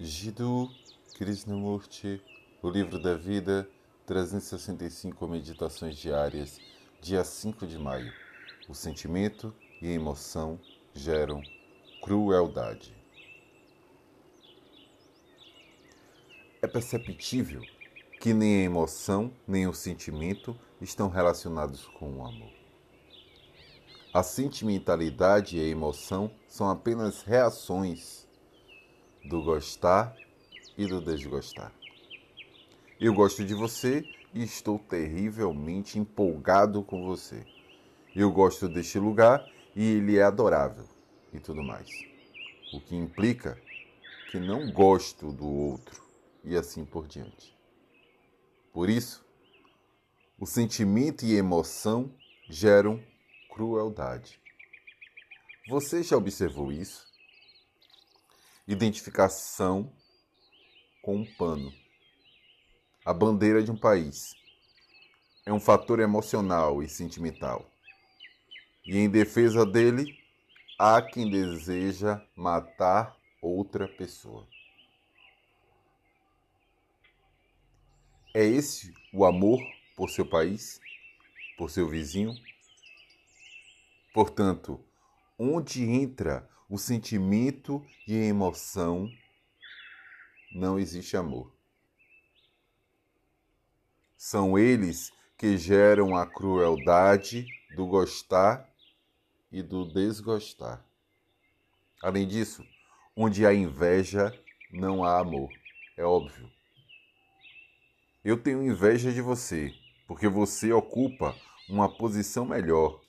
Jiddu Krishnamurti, O Livro da Vida, 365 Meditações Diárias, dia 5 de maio. O sentimento e a emoção geram crueldade. É perceptível que nem a emoção nem o sentimento estão relacionados com o amor. A sentimentalidade e a emoção são apenas reações do gostar e do desgostar. Eu gosto de você e estou terrivelmente empolgado com você. Eu gosto deste lugar e ele é adorável e tudo mais. O que implica que não gosto do outro e assim por diante. Por isso, o sentimento e emoção geram crueldade. Você já observou isso? Identificação com um pano. A bandeira de um país é um fator emocional e sentimental. E em defesa dele, há quem deseja matar outra pessoa. É esse o amor por seu país, por seu vizinho? Portanto, onde entra o sentimento e a emoção, não existe amor. São eles que geram a crueldade do gostar e do desgostar. Além disso, onde há inveja, não há amor. É óbvio. Eu tenho inveja de você, porque você ocupa uma posição melhor,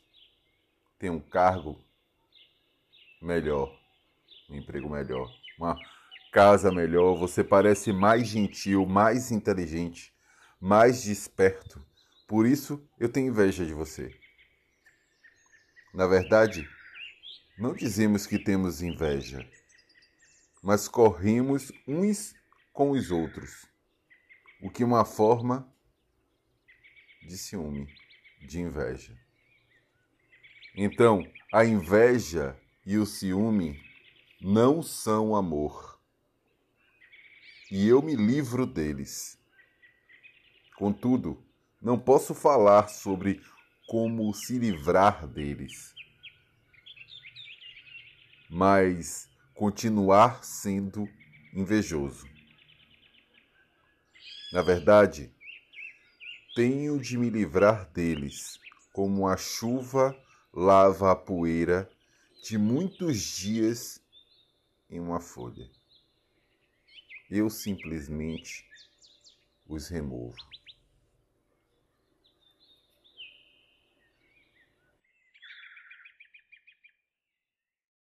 tem um cargo melhor, um emprego melhor, uma casa melhor, você parece mais gentil, mais inteligente, mais desperto. Por isso eu tenho inveja de você. Na verdade, não dizemos que temos inveja, mas corremos uns com os outros, o que é uma forma de ciúme, de inveja. Então, a inveja e o ciúme não são amor. E eu me livro deles. Contudo, não posso falar sobre como se livrar deles, mas continuar sendo invejoso. Na verdade, tenho de me livrar deles, como a chuva lava a poeira de muitos dias em uma folha. Eu simplesmente os removo.